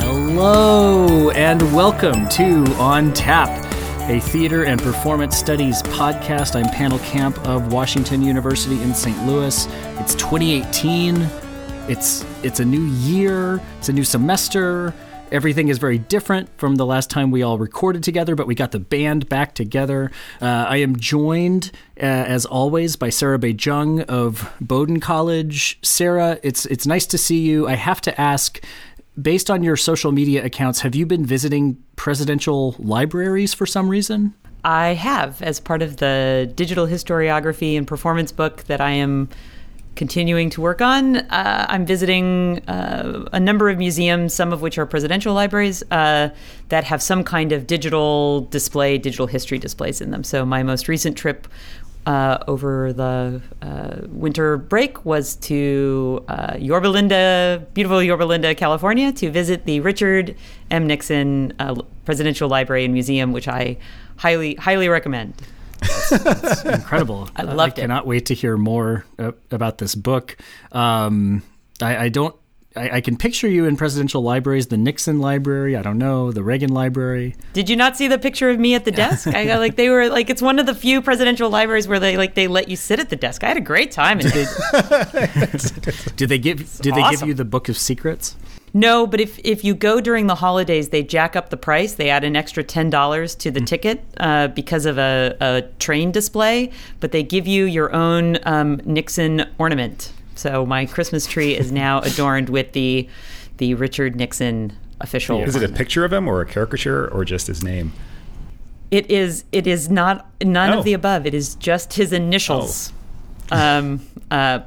Hello, and welcome to On Tap, a theater and performance studies podcast. I'm Pannill Camp of Washington University in St. Louis. It's 2018. It's it's a new year. It's a new semester. Everything is very different from the last time we all recorded together, but we got the band back together. Uh, I am joined, uh, as always, by Sarah Bay-Cheng of Bowdoin College. Sarah, it's it's nice to see you. I have to ask, based on your social media accounts, have you been visiting presidential libraries for some reason? I have, as part of the digital historiography and performance book that I am continuing to work on. Uh, I'm visiting uh, a number of museums, some of which are presidential libraries, uh, that have some kind of digital display, digital history displays in them. So my most recent trip uh, over the uh, winter break was to uh, Yorba Linda, beautiful Yorba Linda, California, to visit the Richard M. Nixon Presidential Library and Museum, which I highly, highly recommend. It's incredible. I loved I it. cannot wait to hear more uh, about this book. Um, I, I don't. I, I can picture you in presidential libraries, the Nixon Library. I don't know the Reagan Library. Did you not see the picture of me at the desk? I got like they were like it's one of the few presidential libraries where they like they let you sit at the desk. I had a great time. In it. Did they give? Did they give you the Book of Secrets? No, but if if you go during the holidays, they jack up the price. They add an extra ten dollars to the ticket uh, because of a, a train display. But they give you your own um, Nixon ornament. So my Christmas tree is now adorned with the the Richard Nixon official. Is it a picture of him or a caricature or just his name? It is. It is not none Oh. of the above. It is just his initials, um, uh,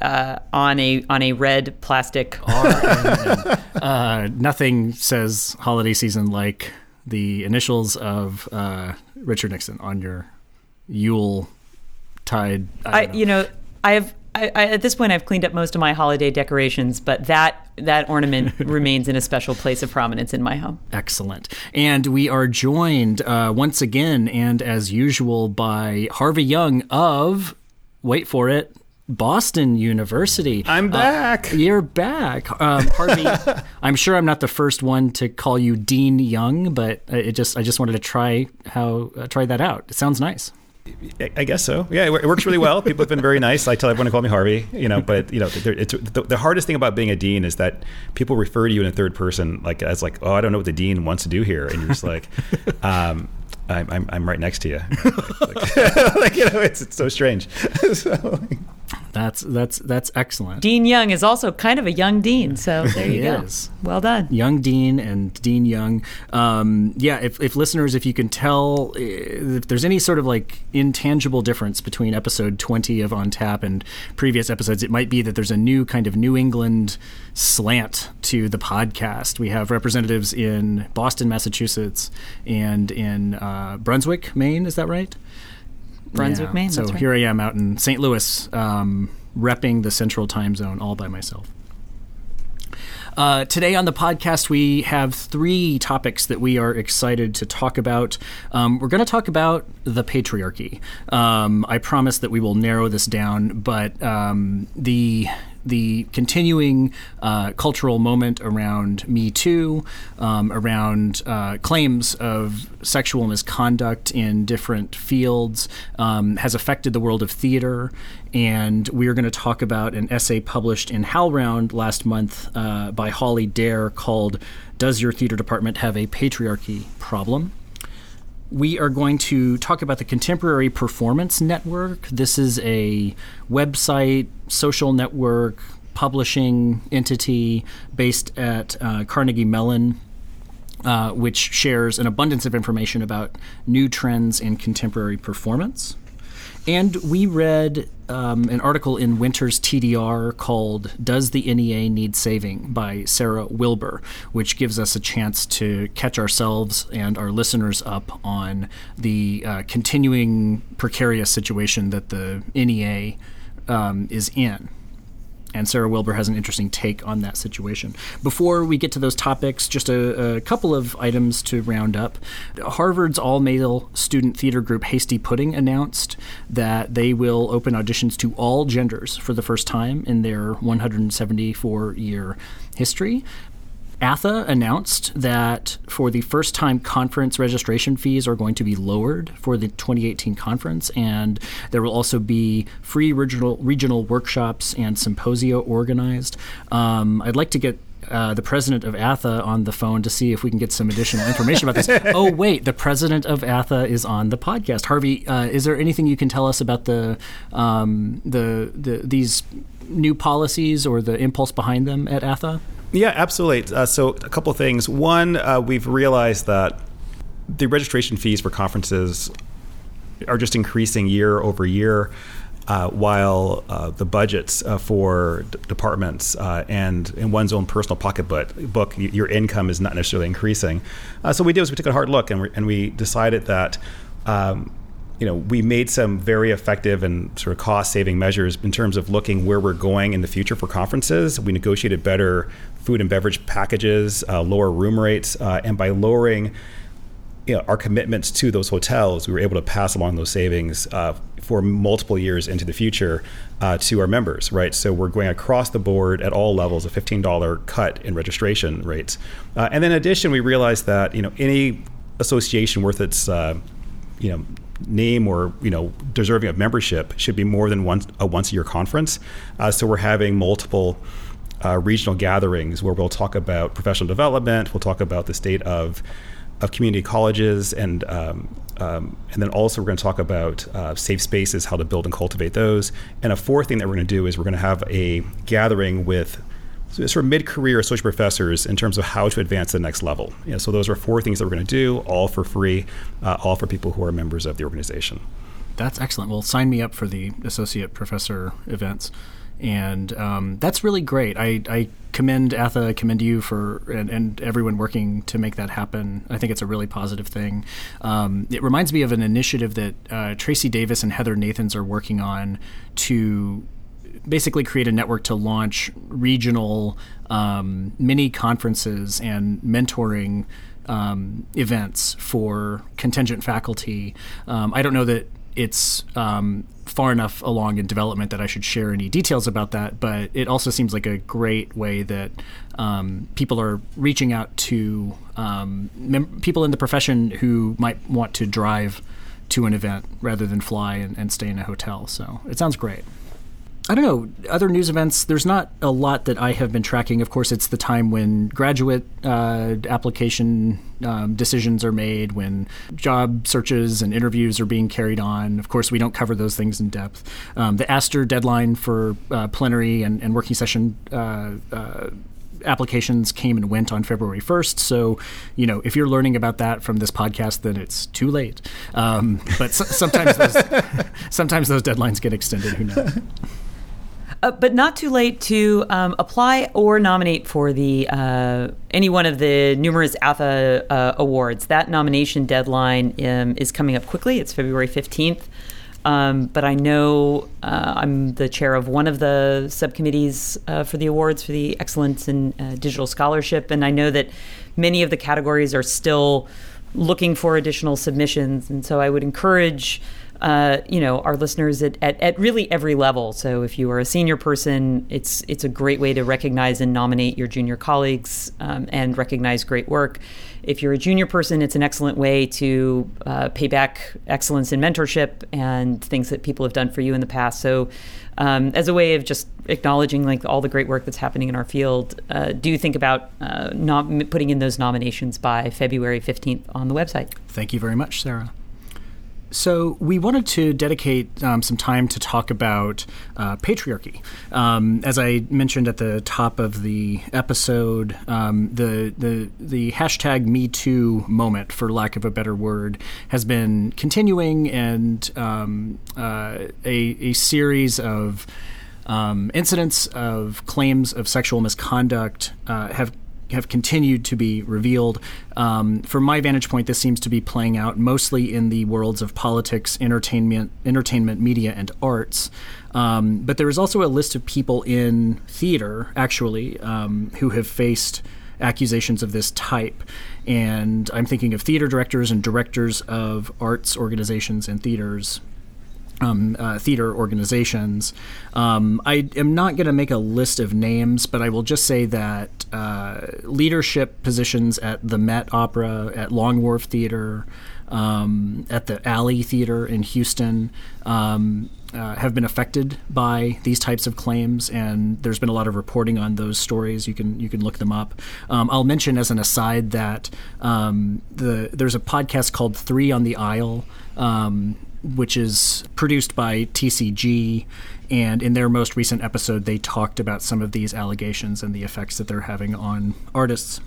uh, on a on a red plastic. Uh, nothing says holiday season like the initials of uh, Richard Nixon on your Yule tide. I, I, you know, I have. I, I, at this point, I've cleaned up most of my holiday decorations, but that that ornament remains in a special place of prominence in my home. Excellent. And we are joined uh, once again, and as usual, by Harvey Young of, wait for it, Boston University. I'm back. Uh, you're back. Um, Harvey, I'm sure I'm not the first one to call you Dean Young, but it just I just wanted to try how uh, try that out. It sounds nice. I- I guess so. Yeah, it works really well. People have been very nice. I tell everyone to call me Harvey. You know, but you know, it's the, the hardest thing about being a dean is that people refer to you in a third person, like as like, oh, I don't know what the dean wants to do here, and you're just like, um, I'm, I'm I'm right next to you. like, like, you know, it's it's so strange. so, That's that's that's excellent. Dean Young is also kind of a young dean, so there He you go. is. Well done. Young Dean and Dean Young. Um, yeah, if, if listeners, if you can tell, eh, if there's any sort of like intangible difference between episode 20 of On Tap and previous episodes, it might be that there's a new kind of New England slant to the podcast. We have representatives in Boston, Massachusetts, and in uh, Brunswick, Maine. Is that right? Brunswick, Yeah. Maine. So right. here I am out in St. Louis, um, repping the Central Time Zone all by myself. Uh, today on the podcast, we have three topics that we are excited to talk about. Um, we're going to talk about the patriarchy. Um, I promise that we will narrow this down, but um, the the continuing uh, cultural moment around Me Too, um, around uh, claims of sexual misconduct in different fields, um, has affected the world of theater. And we are going to talk about an essay published in HowlRound last month uh, by Holly Derr called Does Your Theater Department Have a Patriarchy Problem? We are going to talk about the Contemporary Performance Network. This is a website, social network, publishing entity based at uh, Carnegie Mellon. Uh, which shares an abundance of information about new trends in contemporary performance. And we read um, an article in Winter's TDR called Does the NEA Need Saving by Sarah Wilbur, which gives us a chance to catch ourselves and our listeners up on the uh, continuing precarious situation that the NEA um, is in. And Sarah Wilbur has an interesting take on that situation. Before we get to those topics, just a, a couple of items to round up. Harvard's all male student theater group Hasty Pudding announced that they will open auditions to all genders for the first time in their 174 year history. ATHE announced that for the first time, conference registration fees are going to be lowered for the 2018 conference, and there will also be free regional regional workshops and symposia organized. Um, I'd like to get uh, the president of ATHE on the phone to see if we can get some additional information about this. oh, wait, the president of ATHE is on the podcast. Harvey, uh, is there anything you can tell us about the um, the, the these new policies or the impulse behind them at ATHE? Yeah, absolutely. Uh, so, a couple of things. One, uh, we've realized that the registration fees for conferences are just increasing year over year. Uh, while uh, the budgets uh, for d- departments uh, and in one's own personal pocketbook, book, your income is not necessarily increasing. So what we did was we took a hard look and, and we decided that um, you know, we made some very effective and sort of cost saving measures in terms of looking where we're going in the future for conferences. We negotiated better food and beverage packages, uh, lower room rates, uh, and by lowering you know, our commitments to those hotels, we were able to pass along those savings uh, for multiple years into the future uh, to our members, right? So we're going across the board at all levels, a $15 cut in registration rates. Uh, and then in addition, we realized that, you know, any association worth its, uh, you know, name or you know deserving of membership should be more than once a once a year conference. Uh, so we're having multiple uh, regional gatherings where we'll talk about professional development. We'll talk about the state of of community colleges and um, um, and then also we're going to talk about uh, safe spaces, how to build and cultivate those. And a fourth thing that we're going to do is we're going to have a gathering with sort of mid-career associate professors in terms of how to advance to the next level. You know, so those are four things that we're going to do, all for free, uh, all for people who are members of the organization. That's excellent. Well, sign me up for the associate professor events, and um, that's really great. I, I commend ATHE, I commend you for and, and, everyone working to make that happen. I think it's a really positive thing. Um, it reminds me of an initiative that uh, Tracy Davis and Heather Nathans are working on to basically create a network to launch regional um, mini conferences and mentoring um, events for contingent faculty. Um, I don't know that it's um, far enough along in development that I should share any details about that, but it also seems like a great way that um, people are reaching out to um, mem- people in the profession who might want to drive to an event rather than fly and, and stay in a hotel. So it sounds great. I don't know, other news events, there's not a lot that I have been tracking. Of course, it's the time when graduate uh, application um, decisions are made, when job searches and interviews are being carried on. Of course, we don't cover those things in depth. Um, the ASTR deadline for uh, plenary and, and, working session. Uh, uh applications came and went on February 1st. So, you know, if you're learning about that from this podcast, then it's too late. Um, but s- sometimes those, sometimes those deadlines get extended. Who knows? Uh, but not too late to um, apply or nominate for the uh, any one of the numerous ATHE uh, awards. That nomination deadline um, is coming up quickly. It's February fifteenth. Um, but I know uh, I'm the chair of one of the subcommittees uh, for the awards for the excellence in uh, digital scholarship, and I know that many of the categories are still looking for additional submissions, and so I would encourage uh, you know, our listeners at, at, at, really every level. So if you are a senior person, it's it's a great way to recognize and nominate your junior colleagues um, and recognize great work. If you're a junior person, it's an excellent way to uh, pay back excellence in mentorship and things that people have done for you in the past. So, um, as a way of just acknowledging like all the great work that's happening in our field, uh, do think about uh, not putting in those nominations by February 15th on the website. Thank you very much, Sarah. So, we wanted to dedicate um, some time to talk about uh, patriarchy. Um, as I mentioned at the top of the episode, um, the, the, the hashtag MeToo moment, for lack of a better word, has been continuing, and um, uh, a, a series of um, incidents of claims of sexual misconduct uh, have have continued to be revealed. Um, from my vantage point, this seems to be playing out mostly in the worlds of politics, entertainment, entertainment, media, and arts. Um, but there is also a list of people in theater, actually, um, who have faced accusations of this type. And I'm thinking of theater directors and directors of arts organizations and theaters um, uh, theater organizations. Um, I am not going to make a list of names, but I will just say that uh, leadership positions at the Met Opera, at Long Wharf Theater, um, at the Alley Theater in Houston. Um, uh, have been affected by these types of claims, and there's been a lot of reporting on those stories. You can you can look them up. Um, I'll mention as an aside that um, the there's a podcast called Three on the Aisle, um, which is produced by TCG. And in their most recent episode, they talked about some of these allegations and the effects that they're having on artists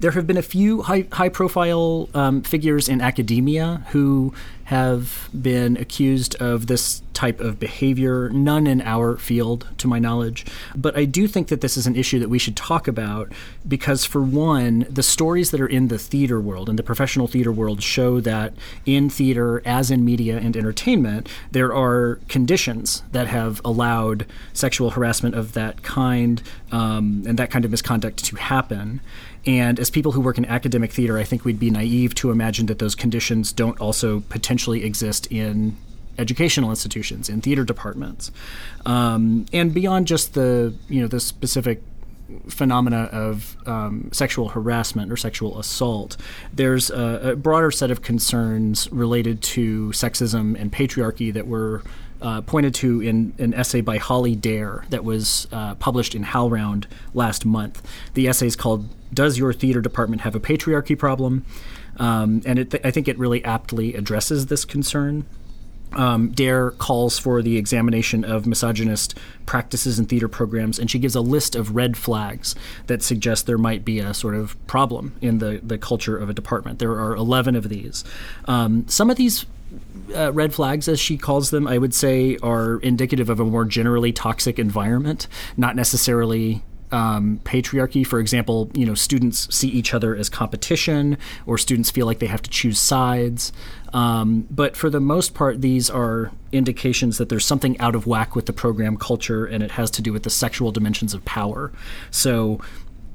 there have been a few high, high profile um, figures in academia who have been accused of this type of behavior, none in our field, to my knowledge. But I do think that this is an issue that we should talk about because, for one, the stories that are in the theater world and the professional theater world show that in theater, as in media and entertainment, there are conditions that have allowed sexual harassment of that kind um, and that kind of misconduct to happen. And as people who work in academic theater, I think we'd be naive to imagine that those conditions don't also potentially exist in educational institutions, in theater departments, um, and beyond just the you know the specific phenomena of um, sexual harassment or sexual assault, there's a, a, broader set of concerns related to sexism and patriarchy that were uh, pointed to in an essay by Holly Derr that was uh, published in HowlRound last month. The essay is called "Does Your Theater Department Have a Patriarchy Problem?" Um, and it, I think it really aptly addresses this concern. Um, Derr calls for the examination of misogynist practices in theater programs, and she gives a list of red flags that suggest there might be a sort of problem in the, the culture of a department. There are 11 of these. Um, some of these uh, red flags, as she calls them, I would say are indicative of a more generally toxic environment, not necessarily um, patriarchy. For example, you know, students see each other as competition, or students feel like they have to choose sides. Um, but for the most part, these are indications that there's something out of whack with the program culture, and it has to do with the sexual dimensions of power. So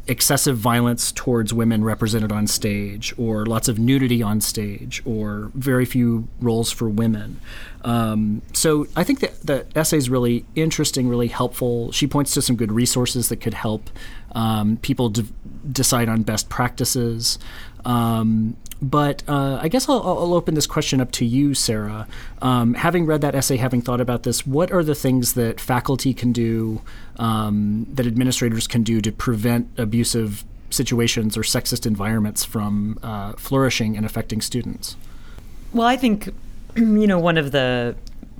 excessive violence towards women represented on stage, or lots of nudity on stage, or very few roles for women. Um, so I think that the essay is really interesting, really helpful. She points to some good resources that could help um, people de- decide on best practices. Um, but uh, I guess I'll, I'll, open this question up to you, Sarah. Um, having read that essay, having thought about this, what are the things that faculty can do, um, that administrators can do to prevent abusive situations or sexist environments from uh, flourishing and affecting students? Well, I think, you know, one of the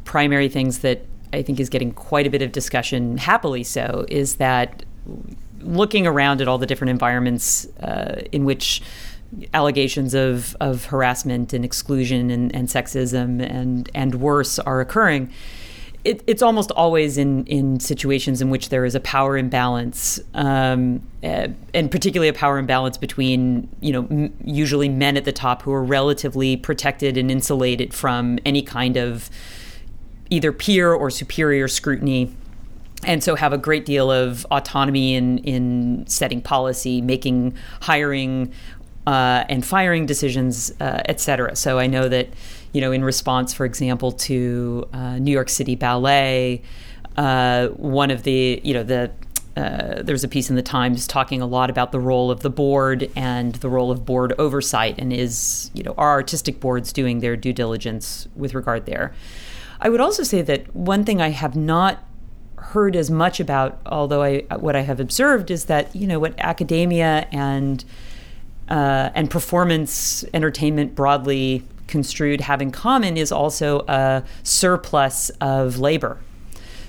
primary things that I think is getting quite a bit of discussion, happily so, is that looking around at all the different environments uh, in which allegations of, of harassment and exclusion and, and sexism and, and worse are occurring, it, it's almost always in, in situations in which there is a power imbalance, um, uh, and particularly a power imbalance between, you know, m- usually men at the top who are relatively protected and insulated from any kind of either peer or superior scrutiny and so have a great deal of autonomy in in setting policy, making hiring uh, and firing decisions, uh, et cetera. So I know that, you know, in response, for example, to uh, New York City Ballet, uh, one of the, you know, the uh, there's a piece in the Times talking a lot about the role of the board and the role of board oversight, and is you know are artistic boards doing their due diligence with regard there. I would also say that one thing I have not heard as much about, although I what I have observed is that you know what academia and uh, and performance entertainment broadly construed have in common is also a surplus of labor.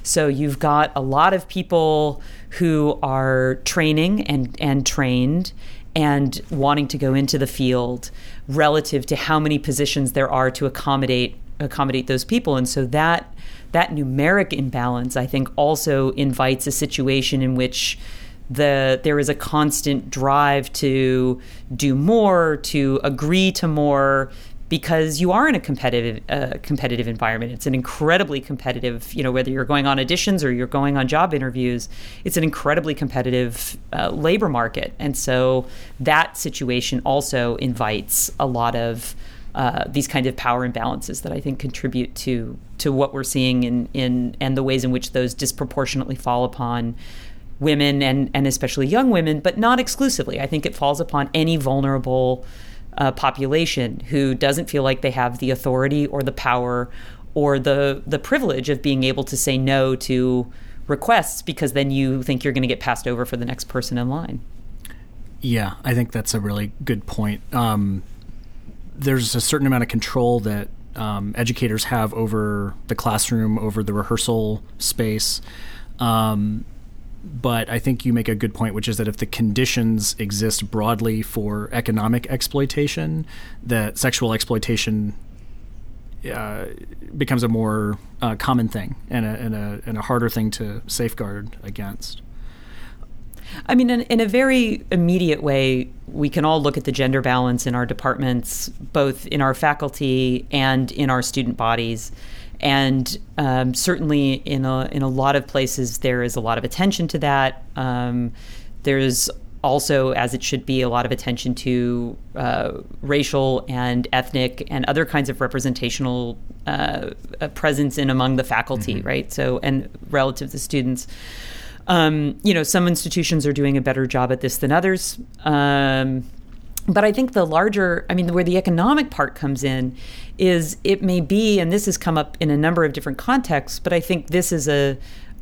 So you've got a lot of people who are training and, and trained and wanting to go into the field relative to how many positions there are to accommodate accommodate those people. And so that that numeric imbalance, I think, also invites a situation in which the there is a constant drive to do more, to agree to more, because you are in a competitive uh, competitive environment. It's an incredibly competitive, you know, whether you're going on auditions or you're going on job interviews, it's an incredibly competitive uh, labor market, and so that situation also invites a lot of uh, these kind of power imbalances that I think contribute to to what we're seeing in in and the ways in which those disproportionately fall upon women and and especially young women, but not exclusively. I think it falls upon any vulnerable uh, population who doesn't feel like they have the authority or the power or the the privilege of being able to say no to requests because then you think you're going to get passed over for the next person in line. Yeah, I think that's a really good point. Um, there's a certain amount of control that um, educators have over the classroom, over the rehearsal space. Um, but I think you make a good point, which is that if the conditions exist broadly for economic exploitation, that sexual exploitation uh, becomes a more uh, common thing and a, and, a, and a harder thing to safeguard against. I mean, in, in, a very immediate way, we can all look at the gender balance in our departments, both in our faculty and in our student bodies and um, certainly in a in a lot of places there is a lot of attention to that. Um, there's also, as it should be, a lot of attention to uh, racial and ethnic and other kinds of representational uh, uh presence in among the faculty, mm-hmm. right? So, and relative to students. Um, you know, some institutions are doing a better job at this than others. Um, but I think the larger, I mean, where the economic part comes in is it may be, and this has come up in a number of different contexts, but I think this is a,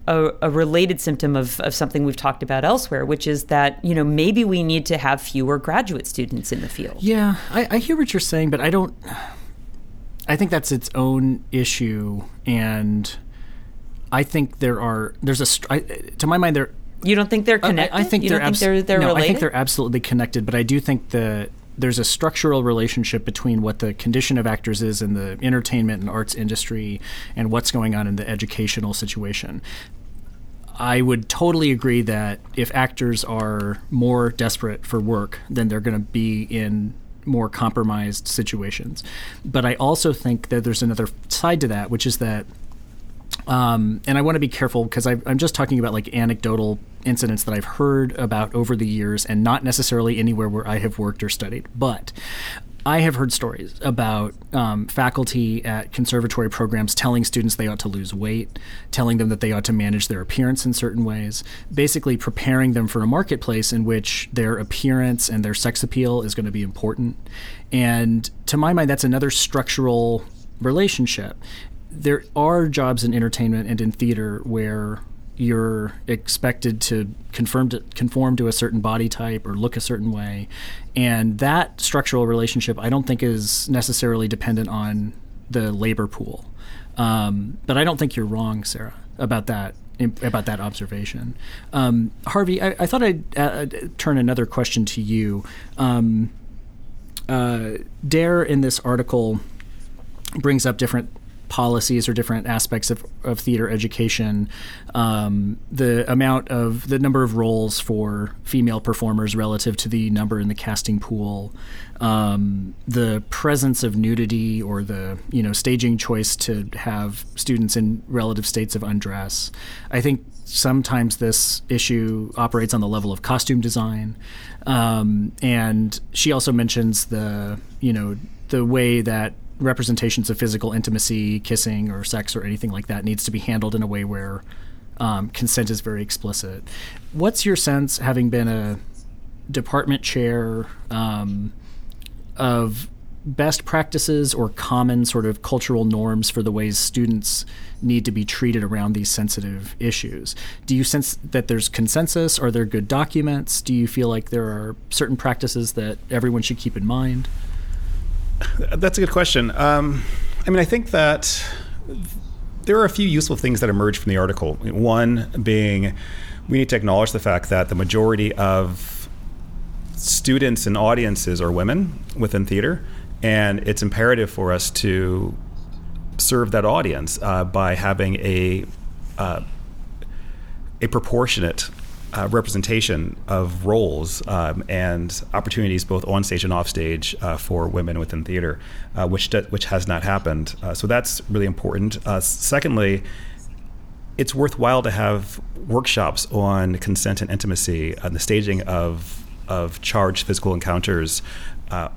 a, a, related symptom of, of something we've talked about elsewhere, which is that, you know, maybe we need to have fewer graduate students in the field. Yeah, I, I hear what you're saying, but I don't, I think that's its own issue. And I think there are, there's a, I, to my mind, there, you don't think they're connected? I, I think they're, abs- think they're, they're no, related? I think they're absolutely connected, but I do think that there's a structural relationship between what the condition of actors is in the entertainment and arts industry and what's going on in the educational situation. I would totally agree that if actors are more desperate for work, then they're going to be in more compromised situations. But I also think that there's another side to that, which is that um, and I want to be careful because I'm just talking about like anecdotal incidents that I've heard about over the years and not necessarily anywhere where I have worked or studied. But I have heard stories about um, faculty at conservatory programs telling students they ought to lose weight, telling them that they ought to manage their appearance in certain ways, basically preparing them for a marketplace in which their appearance and their sex appeal is going to be important. And to my mind, that's another structural relationship there are jobs in entertainment and in theater where you're expected to conform to conform to a certain body type or look a certain way, and that structural relationship I don't think is necessarily dependent on the labor pool. Um, but I don't think you're wrong, Sarah, about that about that observation. Um, Harvey, I, I, thought I'd uh, turn another question to you. Um, uh, Derr in this article brings up different policies or different aspects of, of theater education, um, the amount of the number of roles for female performers relative to the number in the casting pool, um, the presence of nudity or the you know staging choice to have students in relative states of undress. I think sometimes this issue operates on the level of costume design, um, and she also mentions the you know the way that representations of physical intimacy, kissing, or sex, or anything like that needs to be handled in a way where um, consent is very explicit. What's your sense, having been a department chair, um, of best practices or common sort of cultural norms for the ways students need to be treated around these sensitive issues. Do you sense that there's consensus? Are there good documents? Do you feel like there are certain practices that everyone should keep in mind? That's a good question. Um, I mean, I think that there are a few useful things that emerge from the article. One being we need to acknowledge the fact that the majority of students and audiences are women within theater, and it's imperative for us to serve that audience uh, by having a uh, a proportionate uh, representation of roles um, and opportunities both on stage and off stage uh, for women within theater, uh, which which has not happened. Uh, so that's really important. Uh, secondly, it's worthwhile to have workshops on consent and intimacy and the staging of of charged physical encounters. Uh,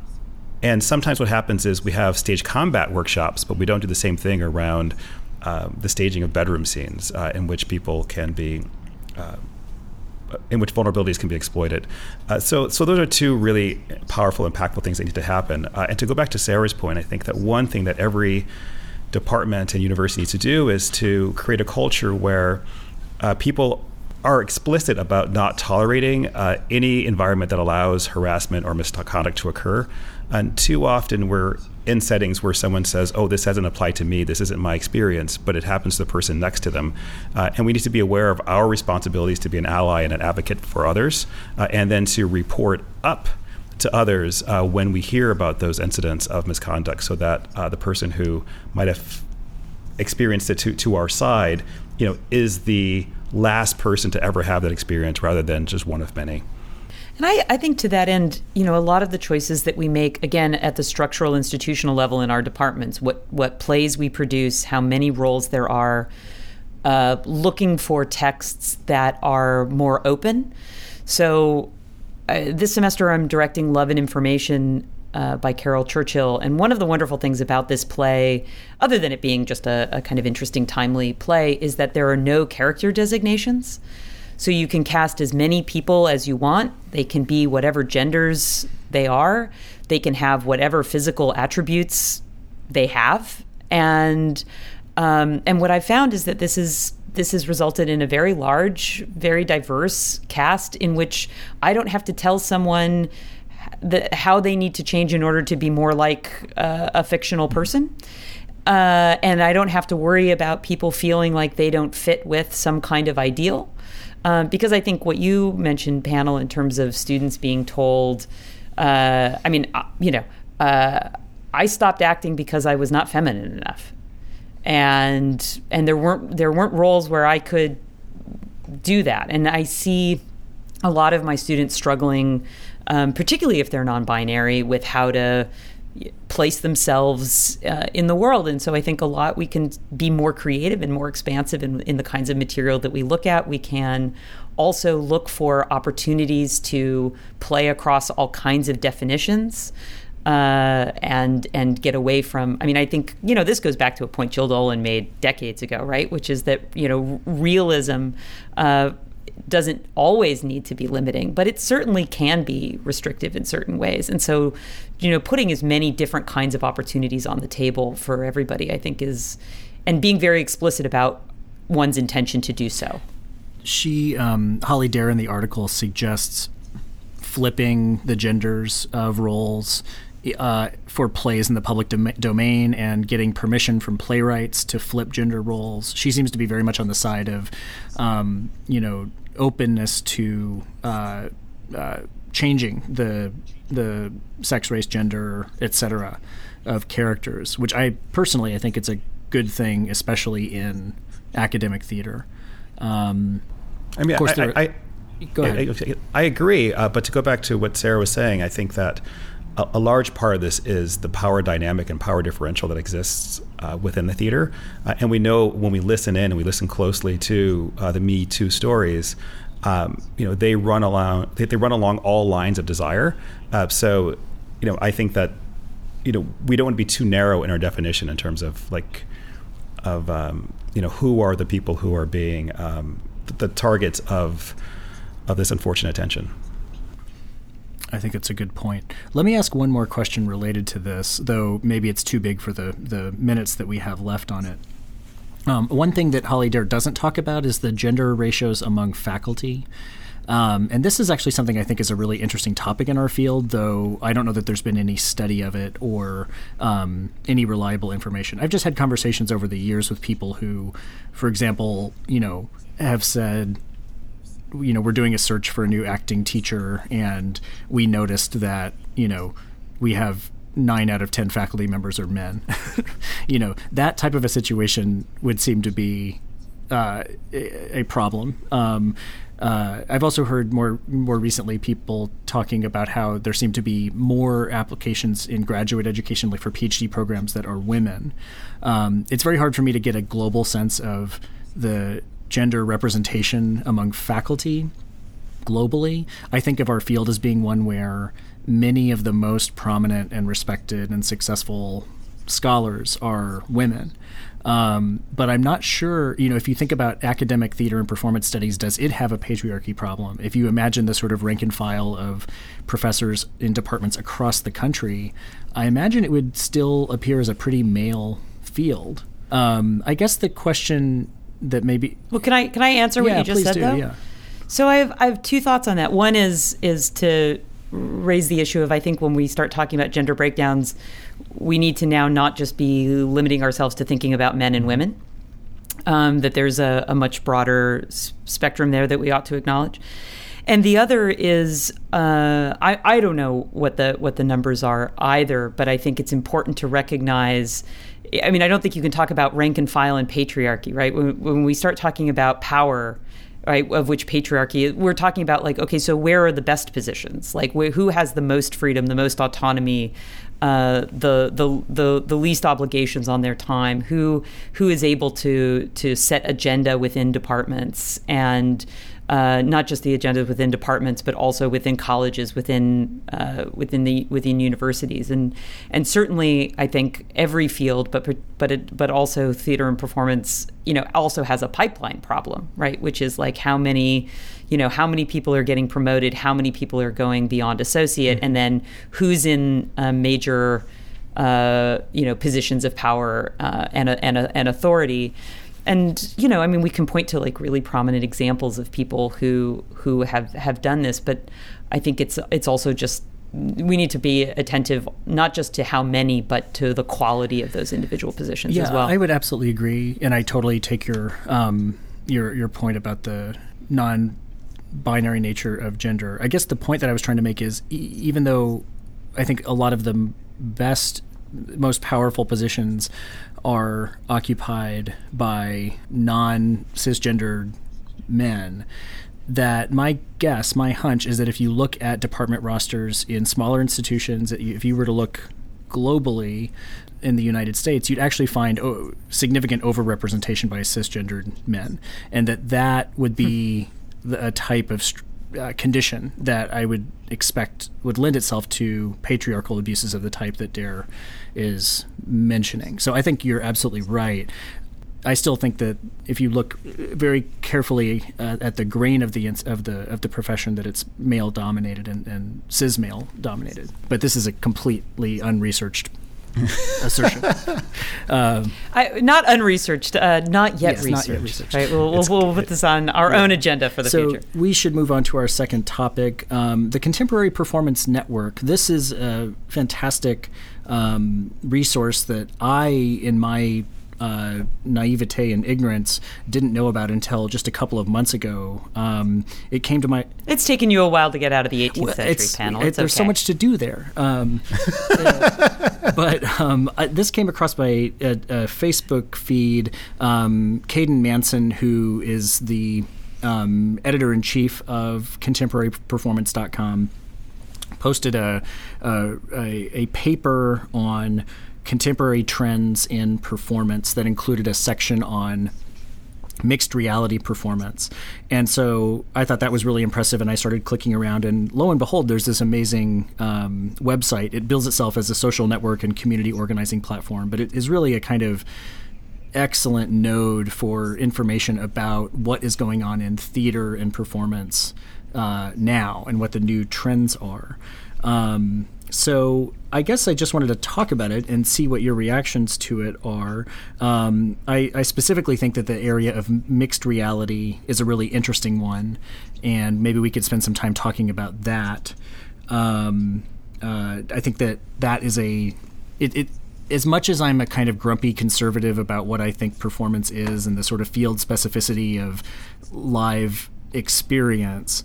and sometimes what happens is we have stage combat workshops, but we don't do the same thing around the staging of bedroom scenes in which people can be in which vulnerabilities can be exploited. Uh, so, so those are two really powerful, impactful things that need to happen. Uh, and to go back to Sarah's point, I think that one thing that every department and university needs to do is to create a culture where uh, people are explicit about not tolerating uh, any environment that allows harassment or misconduct to occur. And too often we're in settings where someone says, "Oh, this doesn't apply to me. This isn't my experience," but it happens to the person next to them, uh, and we need to be aware of our responsibilities to be an ally and an advocate for others, uh, and then to report up to others uh, when we hear about those incidents of misconduct, so that uh, the person who might have experienced it to, to our side, you know, is the last person to ever have that experience, rather than just one of many. And I, I, think to that end, you know, a lot of the choices that we make, again, at the structural institutional level in our departments, what, what plays we produce, how many roles there are, uh, looking for texts that are more open. So uh, this semester, I'm directing Love and Information uh, by Caryl Churchill. And one of the wonderful things about this play, other than it being just a, a kind of interesting, timely play, is that there are no character designations. So you can cast as many people as you want. They can be whatever genders they are. They can have whatever physical attributes they have. And um, and what I found is that this is this has resulted in a very large, very diverse cast in which I don't have to tell someone the, how they need to change in order to be more like uh, a fictional person. Uh, and I don't have to worry about people feeling like they don't fit with some kind of ideal. Um, because I think what you mentioned, Pannill, in terms of students being told, uh, I mean, uh, you know, uh, I stopped acting because I was not feminine enough, and and there weren't there weren't roles where I could do that, and I see a lot of my students struggling, um, particularly if they're non-binary, with how to place themselves uh, in the world. And so I think a lot we can be more creative and more expansive in, in the kinds of material that we look at. We can also look for opportunities to play across all kinds of definitions. Uh, and and get away from. I mean, I think you know this goes back to a point Jill Dolan made decades ago, right? Which is that you know realism uh, doesn't always need to be limiting, but it certainly can be restrictive in certain ways. And so, you know, putting as many different kinds of opportunities on the table for everybody, I think is, and being very explicit about one's intention to do so. She, um, Holly Derr in the article suggests flipping the genders of roles uh, for plays in the public dom- domain and getting permission from playwrights to flip gender roles. She seems to be very much on the side of, um, you know, openness to uh, uh, changing the the sex, race, gender, etc. of characters, which I personally I think it's a good thing, especially in academic theater. Um, I mean, I, I, I, go ahead. I, I agree, uh, but to go back to what Sarah was saying, I think that a, a, large part of this is the power dynamic and power differential that exists uh, within the theater. Uh, and we know when we listen in and we listen closely to uh, the Me Too stories, um, you know, they run along they, they, run along all lines of desire. Uh, so, you know, I think that you know we don't want to be too narrow in our definition in terms of like of um, you know who are the people who are being um, the targets of of this unfortunate attention. I think it's a good point. Let me ask one more question related to this, though maybe it's too big for the, the minutes that we have left on it. Um, one thing that Holly Derr doesn't talk about is the gender ratios among faculty. Um, and this is actually something I think is a really interesting topic in our field, though I don't know that there's been any study of it or um, any reliable information. I've just had conversations over the years with people who, for example, you know, have said, you know, we're doing a search for a new acting teacher, and we noticed that, you know, we have nine out of ten faculty members are men. you know, that type of a situation would seem to be uh, a, a problem. Um, uh, I've also heard more more recently people talking about how there seem to be more applications in graduate education, like for PhD programs, that are women. Um, it's very hard for me to get a global sense of the gender representation among faculty globally. I think of our field as being one where many of the most prominent and respected and successful scholars are women. Um, but I'm not sure, you know, if you think about academic theater and performance studies, does it have a patriarchy problem? If you imagine the sort of rank and file of professors in departments across the country, I imagine it would still appear as a pretty male field. Um, I guess the question that maybe well, can I can I answer what yeah, you just said do, though? Yeah. So I have I have two thoughts on that. One is is to raise the issue of I think when we start talking about gender breakdowns, we need to now not just be limiting ourselves to thinking about men and women. Um, that there's a, a much broader s- spectrum there that we ought to acknowledge. And the other is uh, I, I don't know what the what the numbers are either, but I think it's important to recognize. I mean, I don't think you can talk about rank and file and patriarchy, right? When, when we start talking about power, right, of which patriarchy, we're talking about like, okay, so where are the best positions? Like, wh- who has the most freedom, the most autonomy, uh, the, the the the least obligations on their time? Who who is able to to set agenda within departments and uh, not just the agendas within departments, but also within colleges, within uh, within the within universities, and and certainly I think every field, but but it, but also theater and performance, you know, also has a pipeline problem, right? Which is like how many, you know, how many people are getting promoted, how many people are going beyond associate, and then who's in a major, uh, you know, positions of power uh, and and and authority and you know, I mean, we can point to like really prominent examples of people who who have have done this, but I think it's it's also just we need to be attentive not just to how many, but to the quality of those individual positions yeah, as well. I would absolutely agree, and I totally take your um, your your point about the non binary nature of gender. I guess the point that I was trying to make is e- even though I think a lot of the best most powerful positions are occupied by non cisgendered men, that my guess, my hunch is that if you look at department rosters in smaller institutions, if you were to look globally in the United States, you'd actually find oh, significant overrepresentation by cisgendered men, and that that would be hmm. the, a type of uh, condition that I would expect would lend itself to patriarchal abuses of the type that Derr is mentioning. So I think you're absolutely right. I still think that if you look very carefully uh, at the grain of the of the of the profession, that it's male dominated and, and cis male dominated. But this is a completely unresearched assertion. Um, I, not unresearched, uh, not, yet yes, researched, not yet researched. Right, we'll, we'll, we'll put this on our own agenda for the so future. we should move on to our second topic, um, the Contemporary Performance Network. This is a fantastic um, resource that I, in my uh, naivete and ignorance didn't know about until just a couple of months ago. Um, it came to my. It's taken you a while to get out of the 18th well, century Pannill. It, there's okay. so much to do there. Um, uh, but um, I, this came across my a, a Facebook feed. Um, Caden Manson, who is the um, editor in chief of ContemporaryPerformance.com, posted a, a, a paper on contemporary trends in performance that included a section on mixed reality performance. And so I thought that was really impressive. And I started clicking around, and lo and behold, there's this amazing um, website. It builds itself as a social network and community organizing platform, but it is really a kind of excellent node for information about what is going on in theater and performance uh, now and what the new trends are. Um, so I guess I just wanted to talk about it and see what your reactions to it are. Um, I, I, specifically think that the area of mixed reality is a really interesting one, and maybe we could spend some time talking about that. Um, uh, I think that that is a it, it as much as I'm a kind of grumpy conservative about what I think performance is and the sort of field specificity of live experience,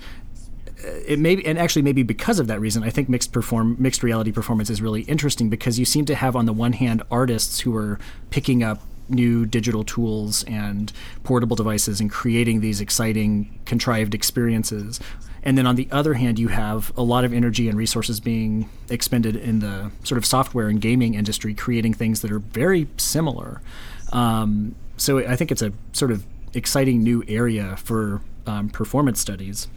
it may and actually maybe because of that reason, I think mixed perform mixed reality performance is really interesting because you seem to have on the one hand artists who are picking up new digital tools and portable devices and creating these exciting, contrived experiences. And then on the other hand, you have a lot of energy and resources being expended in the sort of software and gaming industry, creating things that are very similar. Um, so I think it's a sort of exciting new area for um, performance studies.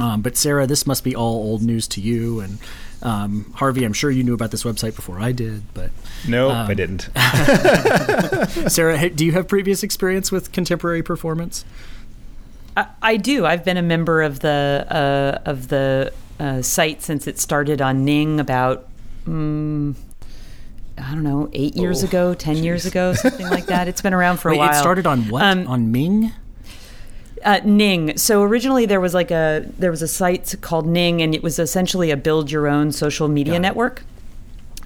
Um, but Sarah, this must be all old news to you. And um, Harvey, I'm sure you knew about this website before I did. But no, um, I didn't. Sarah, do you have previous experience with contemporary performance? I, I do. I've been a member of the uh, of the uh, site since it started on Ning about. Um, I don't know, eight years oh, ago, ten geez. years ago, something like that. It's been around for Wait, a while. It started on what? Um, on Ming? Uh, Ning. So originally there was like a there was a site called Ning, and it was essentially a build your own social media network.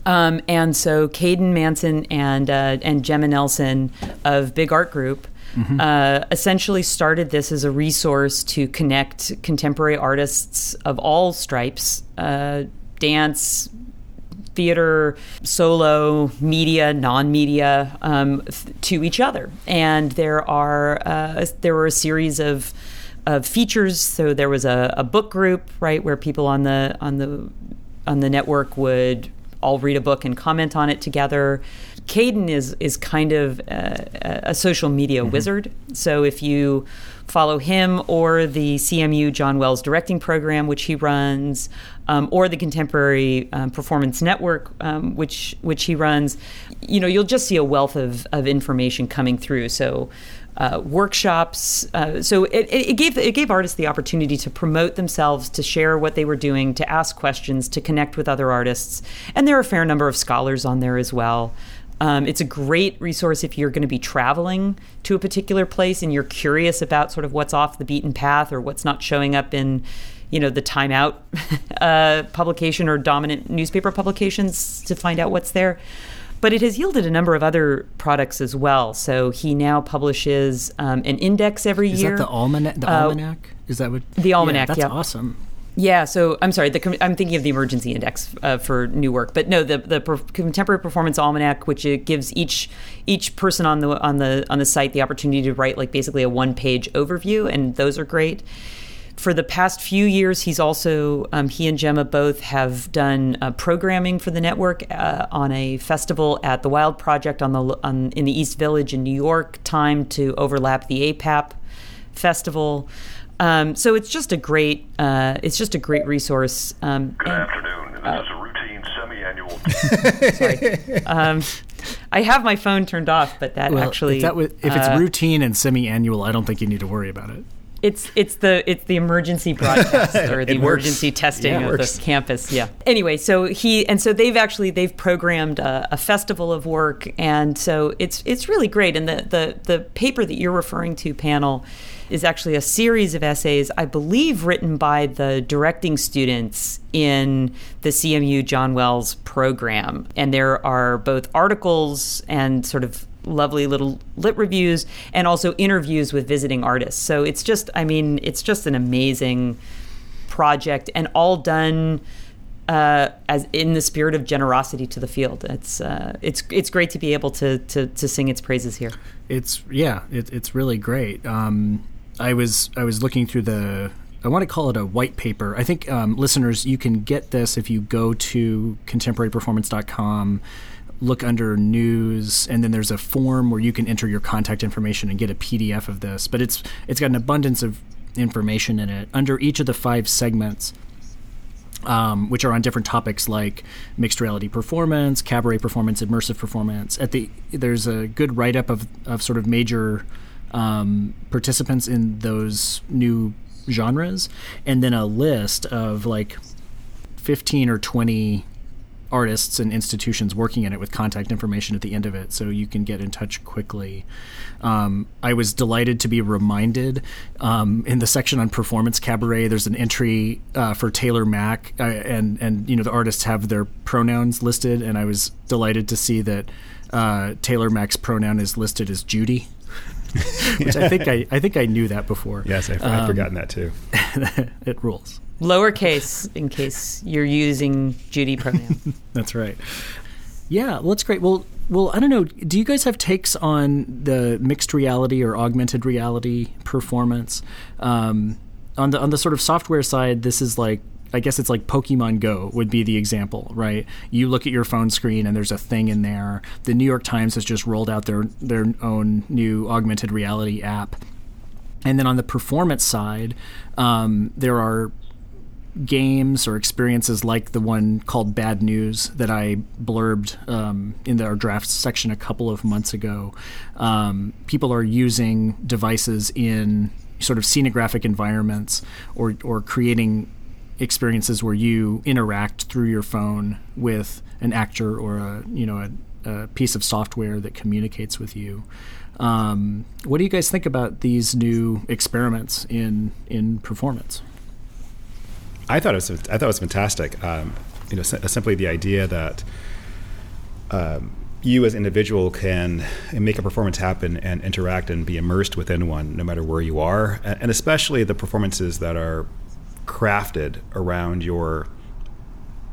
Um, and so Caden Manson and uh, and Jemma Nelson of Big Art Group mm-hmm. uh, essentially started this as a resource to connect contemporary artists of all stripes, uh, dance, theater, solo, media, non-media um, to each other. And there are uh, there were a series of of features. So there was a, a book group, right, where people on the on the on the network would all read a book and comment on it together. Caden is is kind of a, a social media mm-hmm. wizard. So if you follow him or the CMU John Wells directing program, which he runs, um, or the Contemporary um, Performance Network, um, which which he runs, you know, you'll just see a wealth of, of information coming through. So. Uh, workshops. Uh, so it, it, gave it gave artists the opportunity to promote themselves, to share what they were doing, to ask questions, to connect with other artists, and there are a fair number of scholars on there as well. Um, it's a great resource if you're going to be traveling to a particular place and you're curious about sort of what's off the beaten path or what's not showing up in, you know, the Time Out uh, publication or dominant newspaper publications to find out what's there. But it has yielded a number of other products as well. So he now publishes um, an index every Is year. Is that the almanac? The uh, almanac? Is that what? The almanac. Yeah, that's yeah. awesome. Yeah, so I'm sorry. The, I'm thinking of the emergency index uh, for new work, but no, the the per- contemporary performance almanac, which it gives each each person on the on the on the site the opportunity to write like basically a one page overview, and those are great. For the past few years, he's also um, he and Jemma both have done uh, programming for the network uh, on a festival at the Wild Project on the on, in the East Village in New York, timed to overlap the APAP festival. Um, so it's just a great uh, it's just a great resource. Um, Good and, afternoon. This uh, is a routine semi-annual. sorry, um, I have my phone turned off, but that well, actually if, that was, if it's uh, routine and semi-annual, I don't think you need to worry about it. It's it's the it's the emergency broadcast or the emergency testing yeah, of the campus. Yeah. Anyway, so he and so they've actually they've programmed a, a, festival of work, and so it's it's really great. And the the the paper that you're referring to, Pannill is actually a series of essays, I believe, written by the directing students in the CMU John Wells program. And there are both articles and sort of lovely little lit reviews and also interviews with visiting artists. So it's just, I mean, it's just an amazing project and all done. Uh, as in the spirit of generosity to the field, it's uh, it's it's great to be able to, to to sing its praises here. It's yeah, it, it's really great. Um, I was I was looking through the I want to call it a white paper. I think um, listeners, you can get this if you go to contemporaryperformance.com, look under news, and then there's a form where you can enter your contact information and get a PDF of this. But it's it's got an abundance of information in it. Under each of the five segments, um, which are on different topics like mixed reality performance, cabaret performance, immersive performance. At the there's a good write up of of sort of major um, participants in those new genres, and then a list of like 15 or 20 artists and institutions working in it with contact information at the end of it so you can get in touch quickly. Um, I was delighted to be reminded um, in the section on performance cabaret, there's an entry uh, for Taylor Mac, uh, and, and you know the artists have their pronouns listed, and I was delighted to see that uh, Taylor Mac's pronoun is listed as Judy. which I think I, I think I knew that before. Yes, I've, um, forgotten that too. it rules. Lowercase in case you're using Judy pronoun. That's right. Yeah, well, that's great. Well, well, I don't know. Do you guys have takes on the mixed reality or augmented reality performance? Um, on the on the sort of software side, this is like I guess it's like Pokemon Go would be the example, right? You look at your phone screen and there's a thing in there. The New York Times has just rolled out their their own new augmented reality app. And then on the performance side, um, there are games or experiences like the one called Bad News that I blurbed um, in our draft section a couple of months ago. Um, people are using devices in sort of scenographic environments or, or creating experiences where you interact through your phone with an actor or a you know a, a piece of software that communicates with you. Um, what do you guys think about these new experiments in in performance? I thought it was I thought it was fantastic. Um, you know, simply the idea that um, you as an individual can make a performance happen and interact and be immersed within one, no matter where you are, and especially the performances that are crafted around your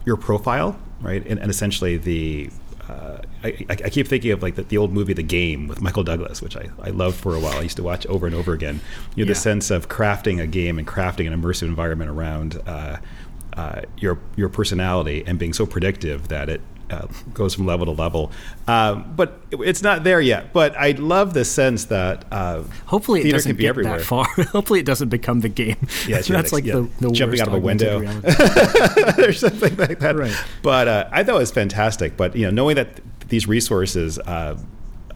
your profile, right? And, and essentially the uh, I, I, keep thinking of like the, the, old movie The Game with Michael Douglas, which I, I loved for a while. I used to watch over and over again. You know, yeah. the sense of crafting a game and crafting an immersive environment around uh, uh, your your personality and being so predictive that it uh, goes from level to level. Um, but it's not there yet. But I love the sense that uh, hopefully it doesn't get everywhere. that far. hopefully it doesn't become the game. Yeah, that's like yeah. the, the jumping out of a window or something like that. Right. But uh, I thought it was fantastic. But you know, knowing that these resources. Uh,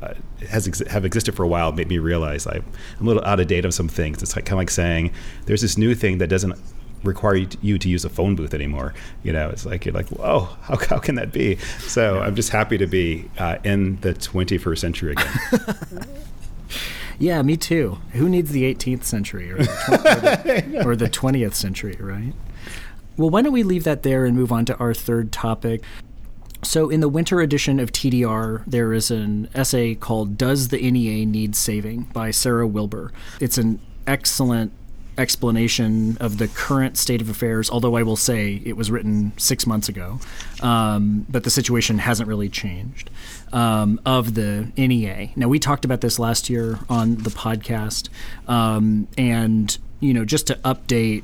uh, has ex- have existed for a while made me realize I, am a little out of date on some things. It's like, kind of like saying there's this new thing that doesn't require you to, use a phone booth anymore. You know, it's like you're like, whoa, how, how can that be? So I'm just happy to be uh, in the 21st century again. yeah, me too. Who needs the 18th century or the, tw- or, the, or the 20th century, right? Well, why don't we leave that there and move on to our third topic? So, in the winter edition of TDR, there is an essay called Does the NEA Need Saving by Sarah Wilbur. It's an excellent explanation of the current state of affairs, although I will say it was written six months ago, um, but the situation hasn't really changed, um, of the NEA. Now, we talked about this last year on the podcast, um, and, you know, just to update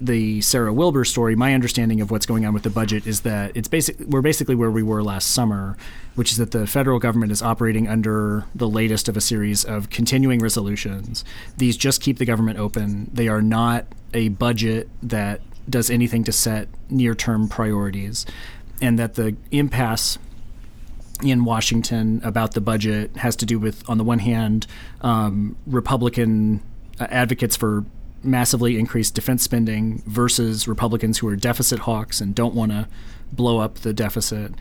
the Sarah Wilbur story, my understanding of what's going on with the budget is that it's basic. We're basically where we were last summer, which is that the federal government is operating under the latest of a series of continuing resolutions. These just keep the government open. They are not a budget that does anything to set near-term priorities, and that the impasse in Washington about the budget has to do with, on the one hand, um, Republican advocates for massively increased defense spending versus Republicans who are deficit hawks and don't want to blow up the deficit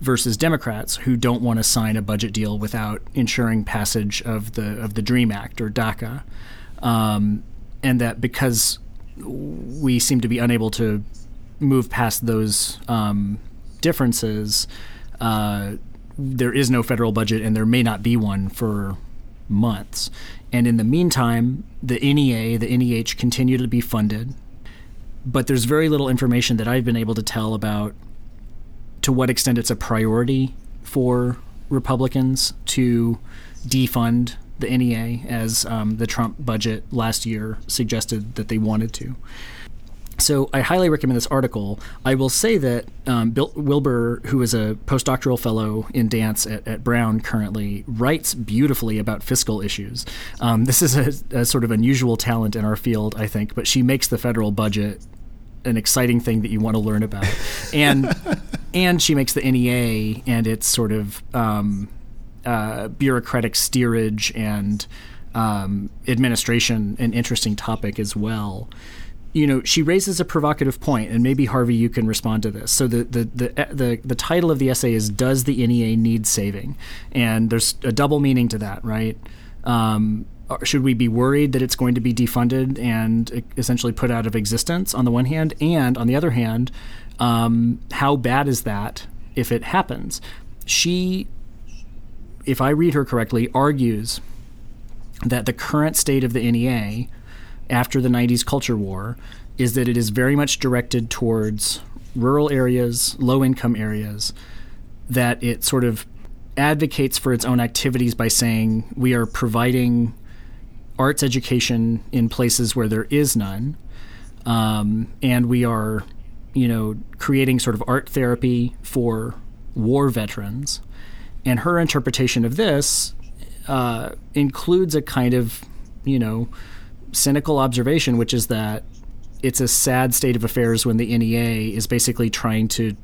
versus Democrats who don't want to sign a budget deal without ensuring passage of the of the Dream Act or DACA, um, and that because we seem to be unable to move past those um, differences, uh, there is no federal budget, and there may not be one for months. And in the meantime, the NEA, the NEH continue to be funded. But there's very little information that I've been able to tell about to what extent it's a priority for Republicans to defund the NEA, as um, the Trump budget last year suggested that they wanted to. So I highly recommend this article. I will say that um, Bill Wilbur, who is a postdoctoral fellow in dance at, at Brown currently, writes beautifully about fiscal issues. Um, this is a, a, sort of unusual talent in our field, I think, but she makes the federal budget an exciting thing that you want to learn about, and and she makes the NEA and its sort of um, uh, bureaucratic steerage and um, administration an interesting topic as well you know, she raises a provocative point, and maybe Harvey, you can respond to this. So the the the the, the title of the essay is "Does the NEA Need Saving?" and there's a double meaning to that, right? Um, should we be worried that it's going to be defunded and essentially put out of existence on the one hand, and on the other hand, um, how bad is that if it happens? She, if I read her correctly, argues that the current state of the NEA after the 90s culture war is that it is very much directed towards rural areas, low income areas, that it sort of advocates for its own activities by saying we are providing arts education in places where there is none, um, and we are, you know, creating sort of art therapy for war veterans. And her interpretation of this uh, includes a kind of, you know, cynical observation, which is that it's a sad state of affairs when the NEA is basically trying to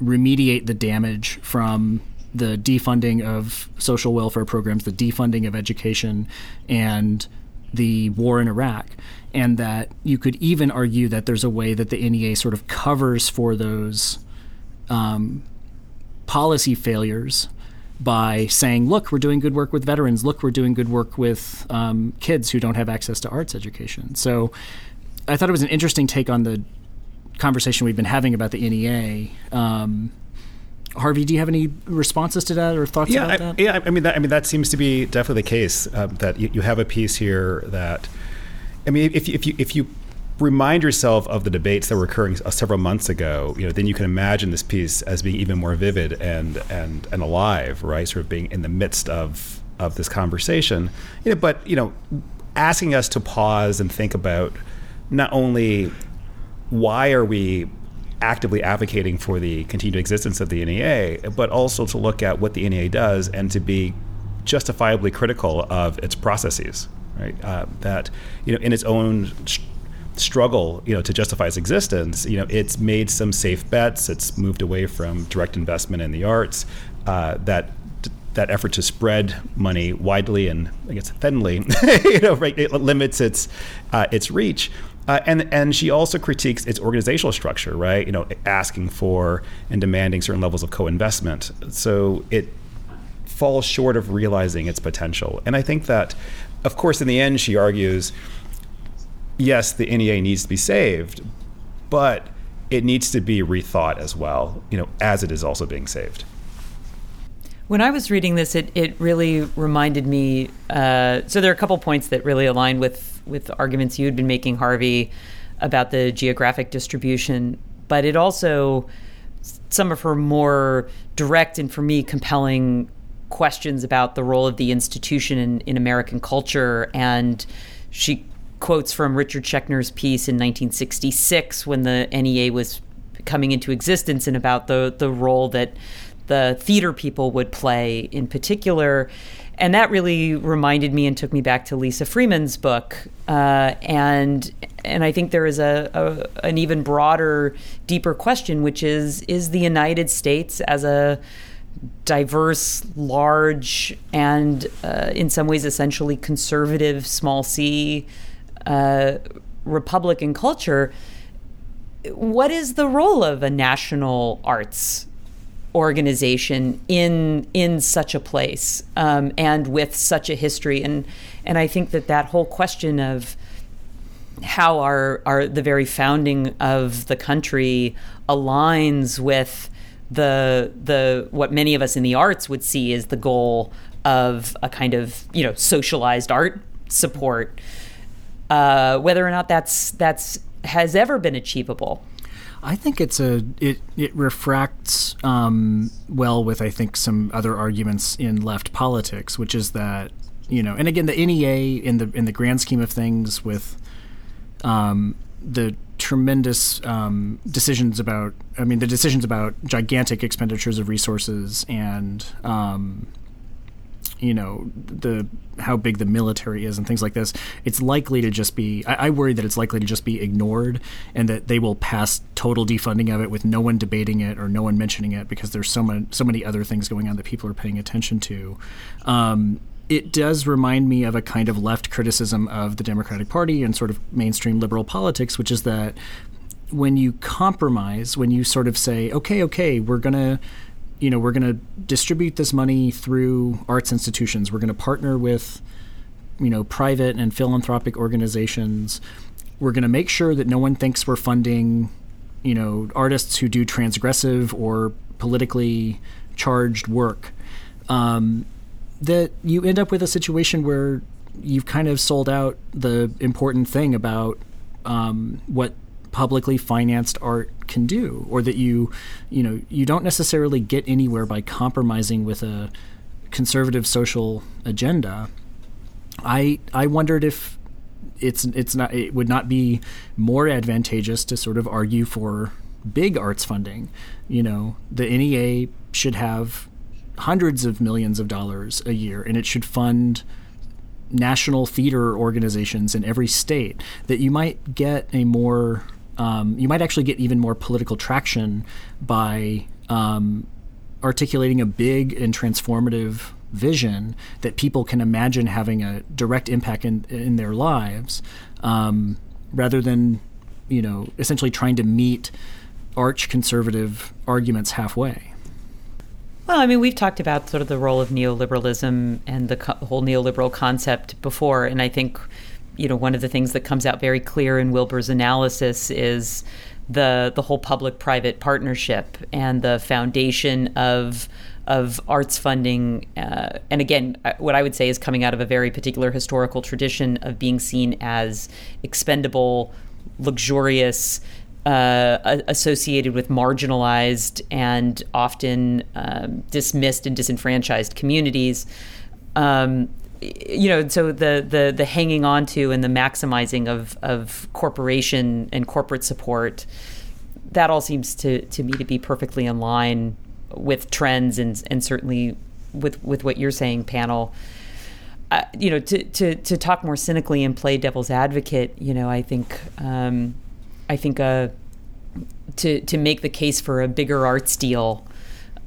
remediate the damage from the defunding of social welfare programs, the defunding of education, and the war in Iraq. And that you could even argue that there's a way that the NEA sort of covers for those um, policy failures by saying, look, we're doing good work with veterans. Look, we're doing good work with um, kids who don't have access to arts education. So I thought it was an interesting take on the conversation we've been having about the NEA. Um, Harvey, do you have any responses to that or thoughts yeah, about I, that? Yeah, I mean, that, I mean that seems to be definitely the case. Um, that you, you have a piece here that, I mean, if you, if you if you remind yourself of the debates that were occurring uh, several months ago, you know, then you can imagine this piece as being even more vivid and and and alive, right? Sort of being in the midst of of this conversation. You know, but you know, asking us to pause and think about not only why are we actively advocating for the continued existence of the NEA, but also to look at what the NEA does and to be justifiably critical of its processes. Right? Uh, that you know, in its own struggle, you know, to justify its existence, you know, it's made some safe bets. It's moved away from direct investment in the arts. Uh, that that effort to spread money widely and I guess thinly, you know, right, it limits its uh, its reach. Uh, and and she also critiques its organizational structure, right? You know, asking for and demanding certain levels of co-investment. So it falls short of realizing its potential. And I think that, of course, in the end, she argues, yes, the NEA needs to be saved, but it needs to be rethought as well. You know, as it is also being saved. When I was reading this, it, it really reminded me. Uh, so there are a couple points that really align with with arguments you had been making, Harvey, about the geographic distribution, but it also some of her more direct and for me compelling questions about the role of the institution in, in American culture. And she quotes from Richard Schechner's piece in 1966 when the NEA was coming into existence and about the, the role that the theater people would play in particular and that really reminded me and took me back to Lisa Freeman's book. Uh, and and I think there is a, a, an even broader, deeper question, which is is the United States as a diverse, large, and uh, in some ways essentially conservative, small c uh, Republican culture. What is the role of a national arts organization in in such a place um, and with such a history and and I think that that whole question of how our our the very founding of the country aligns with the the what many of us in the arts would see as the goal of a kind of you know socialized art support uh, whether or not that's that's has ever been achievable. I think it's a it it refracts um, well with I think some other arguments in left politics, which is that you know, and again, the NEA in the in the grand scheme of things with um, the tremendous um, decisions about I mean the decisions about gigantic expenditures of resources and um, you know the how big the military is and things like this, it's likely to just be. I, I, worry that it's likely to just be ignored, and that they will pass total defunding of it with no one debating it or no one mentioning it because there's so many so many other things going on that people are paying attention to. Um, it does remind me of a kind of left criticism of the Democratic Party and sort of mainstream liberal politics, which is that when you compromise, when you sort of say, okay, okay, we're going to you know, we're going to distribute this money through arts institutions. We're going to partner with, you know, private and philanthropic organizations. We're going to make sure that no one thinks we're funding, you know, artists who do transgressive or politically charged work. Um, that you end up with a situation where you've kind of sold out the important thing about um, what publicly financed art can do or that you you know you don't necessarily get anywhere by compromising with a conservative social agenda. I i wondered if it's it's not it would not be more advantageous to sort of argue for big arts funding. You know the NEA should have hundreds of millions of dollars a year and it should fund national theater organizations in every state that you might get a more um, you might actually get even more political traction by um, articulating a big and transformative vision that people can imagine having a direct impact in in their lives, um, rather than you know essentially trying to meet arch conservative arguments halfway. Well, I mean, we've talked about sort of the role of neoliberalism and the co- whole neoliberal concept before, and I think you know one of the things that comes out very clear in Wilbur's analysis is the the whole public private partnership and the foundation of of arts funding uh, and again what I would say is coming out of a very particular historical tradition of being seen as expendable luxurious uh, associated with marginalized and often um, dismissed and disenfranchised communities. Um, you know, so the the the hanging on to and the maximizing of of corporation and corporate support, that all seems to to me to be perfectly in line with trends and and certainly with with what you're saying, Pannill. Uh, you know, to, to to talk more cynically and play devil's advocate, you know, I think um, I think uh, to to make the case for a bigger arts deal,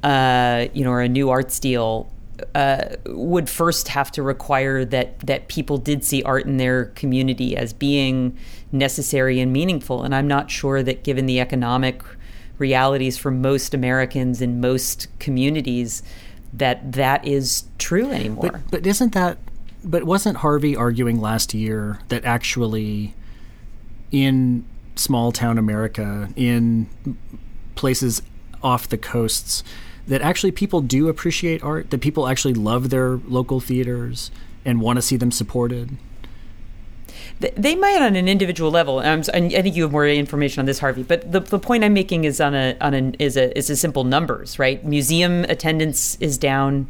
uh, you know, or a new arts deal uh, would first have to require that that people did see art in their community as being necessary and meaningful. And I'm not sure that, given the economic realities for most Americans in most communities, that that is true anymore. But, but isn't that? But wasn't Harvey arguing last year that actually, in small town America, in places off the coasts, that actually people do appreciate art, that people actually love their local theaters and want to see them supported? They might on an individual level. Um, and I think you have more information on this, Harvey. But the, the point I'm making is on a on an is a is a simple numbers, right? Museum attendance is down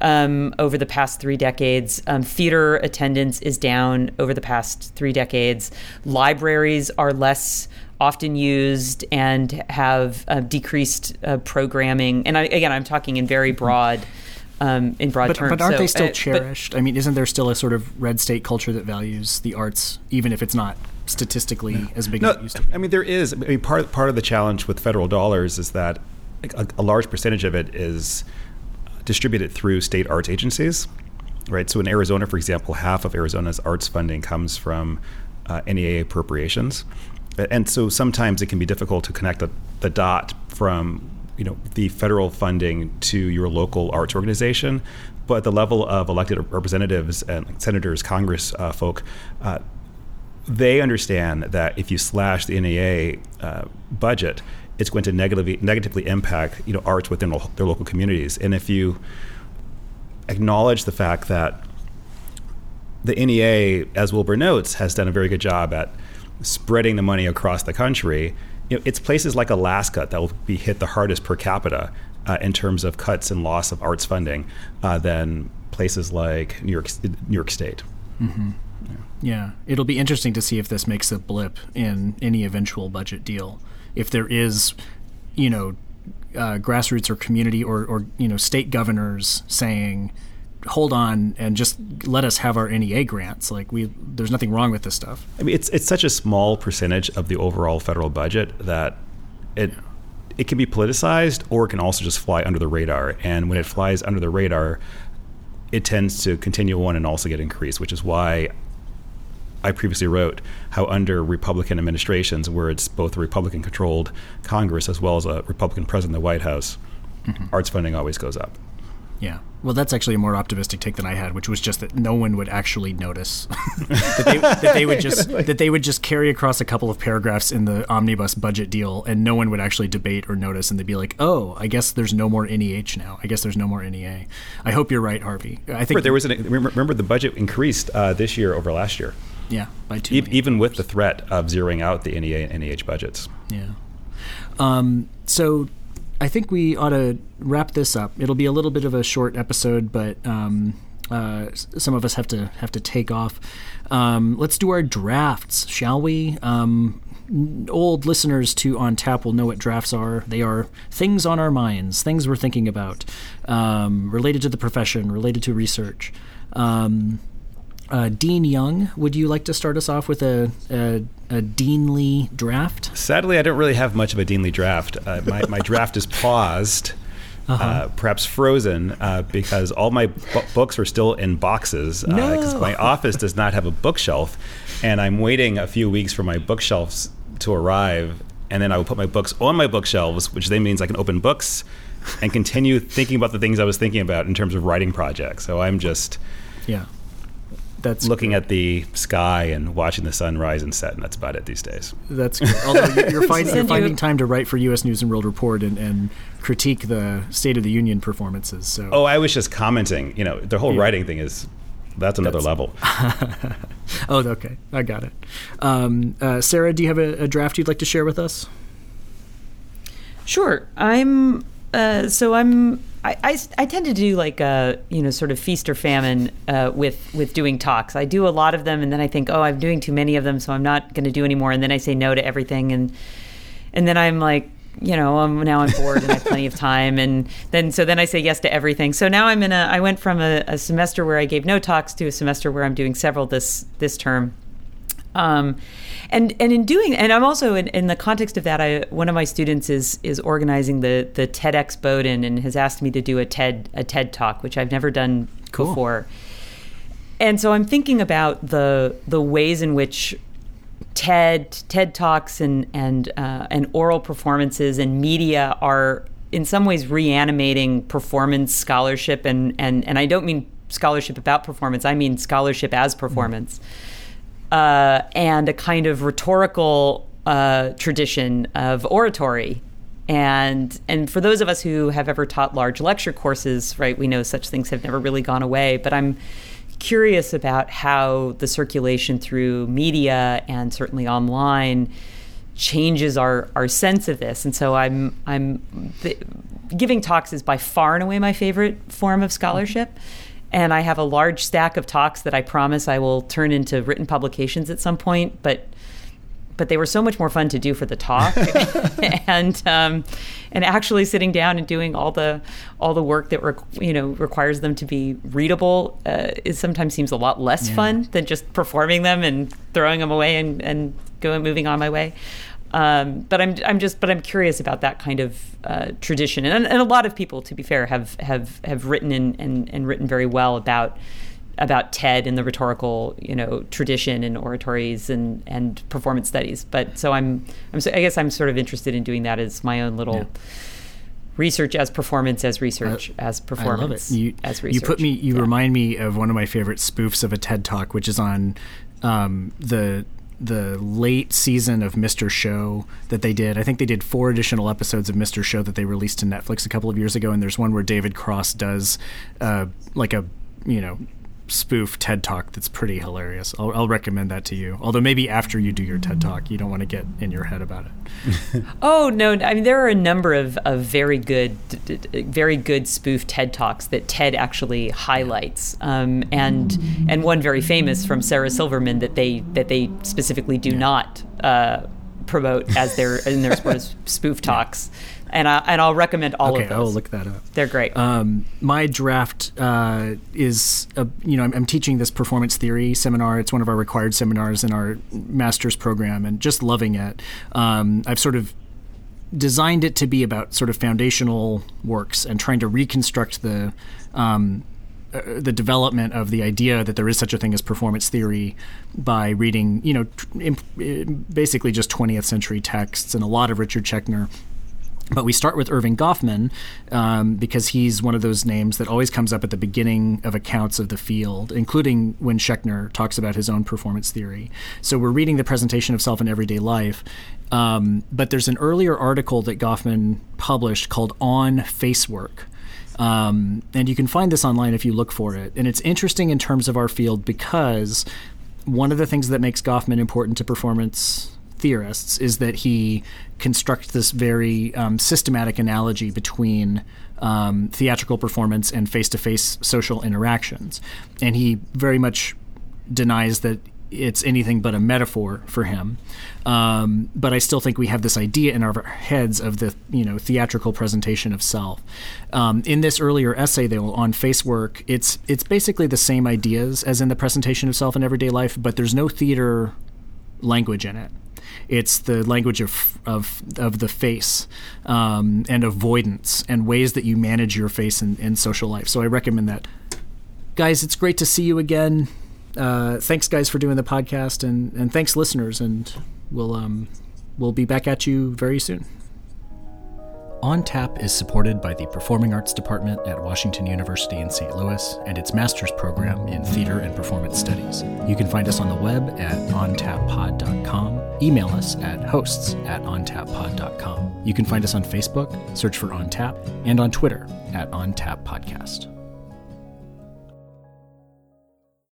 um, over the past three decades. Um, theater attendance is down over the past three decades. Libraries are less often used and have uh, decreased uh, programming. And I, again, I'm talking in very broad. Um, in broad but, terms, but aren't so, they still uh, cherished? I mean, isn't there still a sort of red state culture that values the arts, even if it's not statistically yeah. as big no, as it used to be? I mean, there is. I mean, part part of the challenge with federal dollars is that a, a large percentage of it is distributed through state arts agencies, right? So in Arizona, for example, half of Arizona's arts funding comes from uh, NEA appropriations and so sometimes it can be difficult to connect the, the dot from you know the federal funding to your local arts organization. But the level of elected representatives and senators congress uh, folk uh, they understand that if you slash the NEA uh, budget it's going to negatively negatively impact you know arts within their local communities. And if you acknowledge the fact that the NEA as Wilbur notes has done a very good job at spreading the money across the country, you know, it's places like Alaska that will be hit the hardest per capita uh, in terms of cuts and loss of arts funding uh, than places like New York, New York State. Mm-hmm. Yeah. yeah, it'll be interesting to see if this makes a blip in any eventual budget deal. If there is, you know, uh, grassroots or community or, or you know state governors saying hold on and just let us have our NEA grants. Like we, there's nothing wrong with this stuff. I mean, it's it's such a small percentage of the overall federal budget that it it can be politicized or it can also just fly under the radar. And when it flies under the radar, it tends to continue on and also get increased, which is why I previously wrote how under Republican administrations, where it's both a Republican controlled Congress as well as a Republican president in the White House, mm-hmm. arts funding always goes up. Yeah. Well, that's actually a more optimistic take than I had, which was just that no one would actually notice that, they, that, they, would just that they would just carry across a couple of paragraphs in the omnibus budget deal, and no one would actually debate or notice, and they'd be like, "Oh, I guess there's no more NEH now. I guess there's no more NEA." I hope you're right, Harvey. I think there was an, remember the budget increased uh, this year over last year. Yeah, by two E- even with the threat of zeroing out the NEA and NEH budgets. Yeah. Um, so I think we ought to wrap this up. It'll be a little bit of a short episode, but um, uh, some of us have to have to take off. Um, let's do our drafts, shall we? Um, old listeners to On Tap will know what drafts are. They are things on our minds, things we're thinking about, um, related to the profession, related to research. Uh, Dean Young, would you like to start us off with a, a, a Deanly draft? Sadly, I don't really have much of a Deanly draft. Uh, my, my draft is paused, uh perhaps frozen, uh, because all my bu- books are still in boxes. Because No. my office does not have a bookshelf, and I'm waiting a few weeks for my bookshelves to arrive, and then I will put my books on my bookshelves, which then means I can open books and continue thinking about the things I was thinking about in terms of writing projects. So I'm just Yeah. That's looking at the sky and watching the sun rise and set, and that's about it these days. That's good. Although you're, you're, finding, you're finding time to write for U.S. News and World Report and, and critique the State of the Union performances. So Oh, I was just commenting. You know, the whole Yeah. writing thing is that's another That's- level. Oh, okay, I got it. Um, uh, Sarah, do you have a, a draft you'd like to share with us? Sure. I'm uh, so I'm I, I, I tend to do like a you know sort of feast or famine uh, with with doing talks. I do a lot of them, and then I think, oh, I'm doing too many of them, so I'm not going to do any more. And then I say no to everything, and and then I'm like, you know, I'm, now I'm bored and I have plenty of time, and then so then I say yes to everything. So now I'm in a I went from a, a semester where I gave no talks to a semester where I'm doing several this this term. Um, and and in doing and I'm also in, in the context of that I one of my students is is organizing the the TEDx Bowdoin and has asked me to do a TED a TED talk which I've never done Cool. before. And so I'm thinking about the the ways in which TED TED talks and and uh, and oral performances and media are in some ways reanimating performance scholarship and and and I don't mean scholarship about performance I mean scholarship as performance uh, and a kind of rhetorical uh, tradition of oratory. And and for those of us who have ever taught large lecture courses, right, we know such things have never really gone away. But I'm curious about how the circulation through media and certainly online changes our, our sense of this. And so I'm I'm the, giving talks is by far and away my favorite form of scholarship. And I have a large stack of talks that I promise I will turn into written publications at some point. But but they were so much more fun to do for the talk, and um, and actually sitting down and doing all the all the work that requ- you know requires them to be readable uh, is sometimes seems a lot less fun than just performing them and throwing them away and and going moving on my way. Um, but I'm I'm just but I'm curious about that kind of uh, tradition, and, and a lot of people, to be fair, have have have written and, and, and written very well about about TED and the rhetorical, you know, tradition and oratories and, and performance studies. But so I'm, I'm so, I guess I'm sort of interested in doing that as my own little Yeah. research as performance as research as I performance. You, as research. you put me. You Yeah. remind me of one of my favorite spoofs of a TED Talk, which is on um, the the late season of Mr. Show that they did. I think they did four additional episodes of Mr. Show that they released to Netflix a couple of years ago. And there's one where David Cross does uh, like a you know spoof TED Talk that's pretty hilarious. I'll, I'll recommend that to you. Although maybe after you do your TED Talk, you don't want to get in your head about it. Oh no! I mean, there are a number of, of very good, very good spoof TED talks that TED actually highlights, um, and and one very famous from Sarah Silverman that they that they specifically do not uh, promote as their in their sort of spoof talks, and I and I'll recommend all okay, of those. I will look that up. They're great. Um, my draft uh, is, a, you know, I'm, I'm teaching this performance theory seminar. It's one of our required seminars in our master's program, and just loving it. Um, I've sort of designed it to be about sort of foundational works and trying to reconstruct the um, uh, the development of the idea that there is such a thing as performance theory by reading, you know, tr- imp- uh, basically just 20th century texts and a lot of Richard Schechner. But we start with Erving Goffman um, because he's one of those names that always comes up at the beginning of accounts of the field, including when Schechner talks about his own performance theory. So we're reading the presentation of self in everyday life. Um, but there's an earlier article that Goffman published called On Facework. Um, and you can find this online if you look for it. And it's interesting in terms of our field because one of the things that makes Goffman important to performance theorists is that he constructs this very um, systematic analogy between um, theatrical performance and face to face social interactions. And he very much denies that it's anything but a metaphor for him. Um, but I still think we have this idea in our heads of the you know theatrical presentation of self. Um, in this earlier essay, though, on face work, it's it's basically the same ideas as in the presentation of self in everyday life, but there's no theater language in it. It's the language of of of the face um, and avoidance and ways that you manage your face in, in social life. So I recommend that, guys. It's great to see you again. Uh, thanks, guys, for doing the podcast, and and thanks, listeners. And we'll um, we'll be back at you very soon. On Tap is supported by the Performing Arts Department at Washington University in St. Louis and its master's program in theater and performance studies. You can find us on the web at ontappod.com, email us at hosts at ontappod.com. You can find us on Facebook, search for On Tap, and on Twitter at On Tap Podcast.